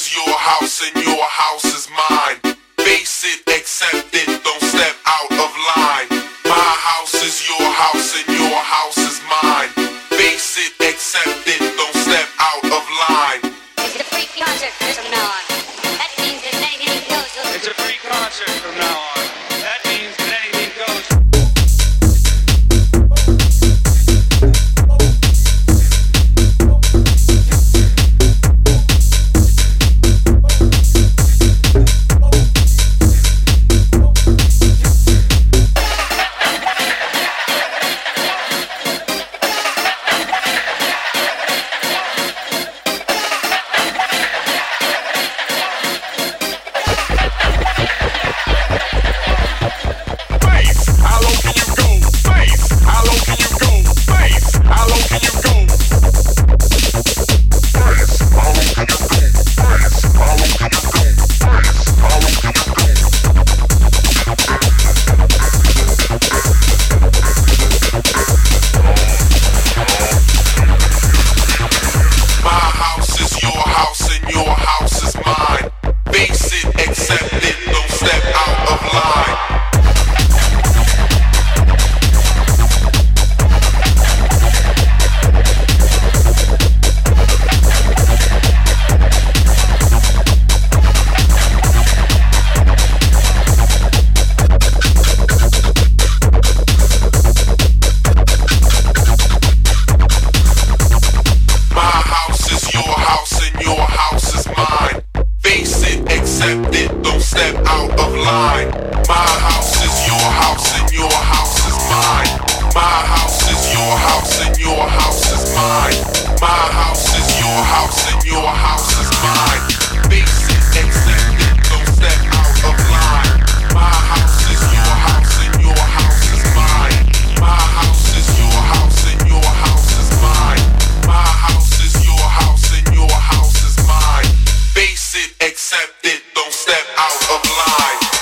is your house and your house is mine. Face it, out of line. My house is your house and your house. accepted, don't step out of line.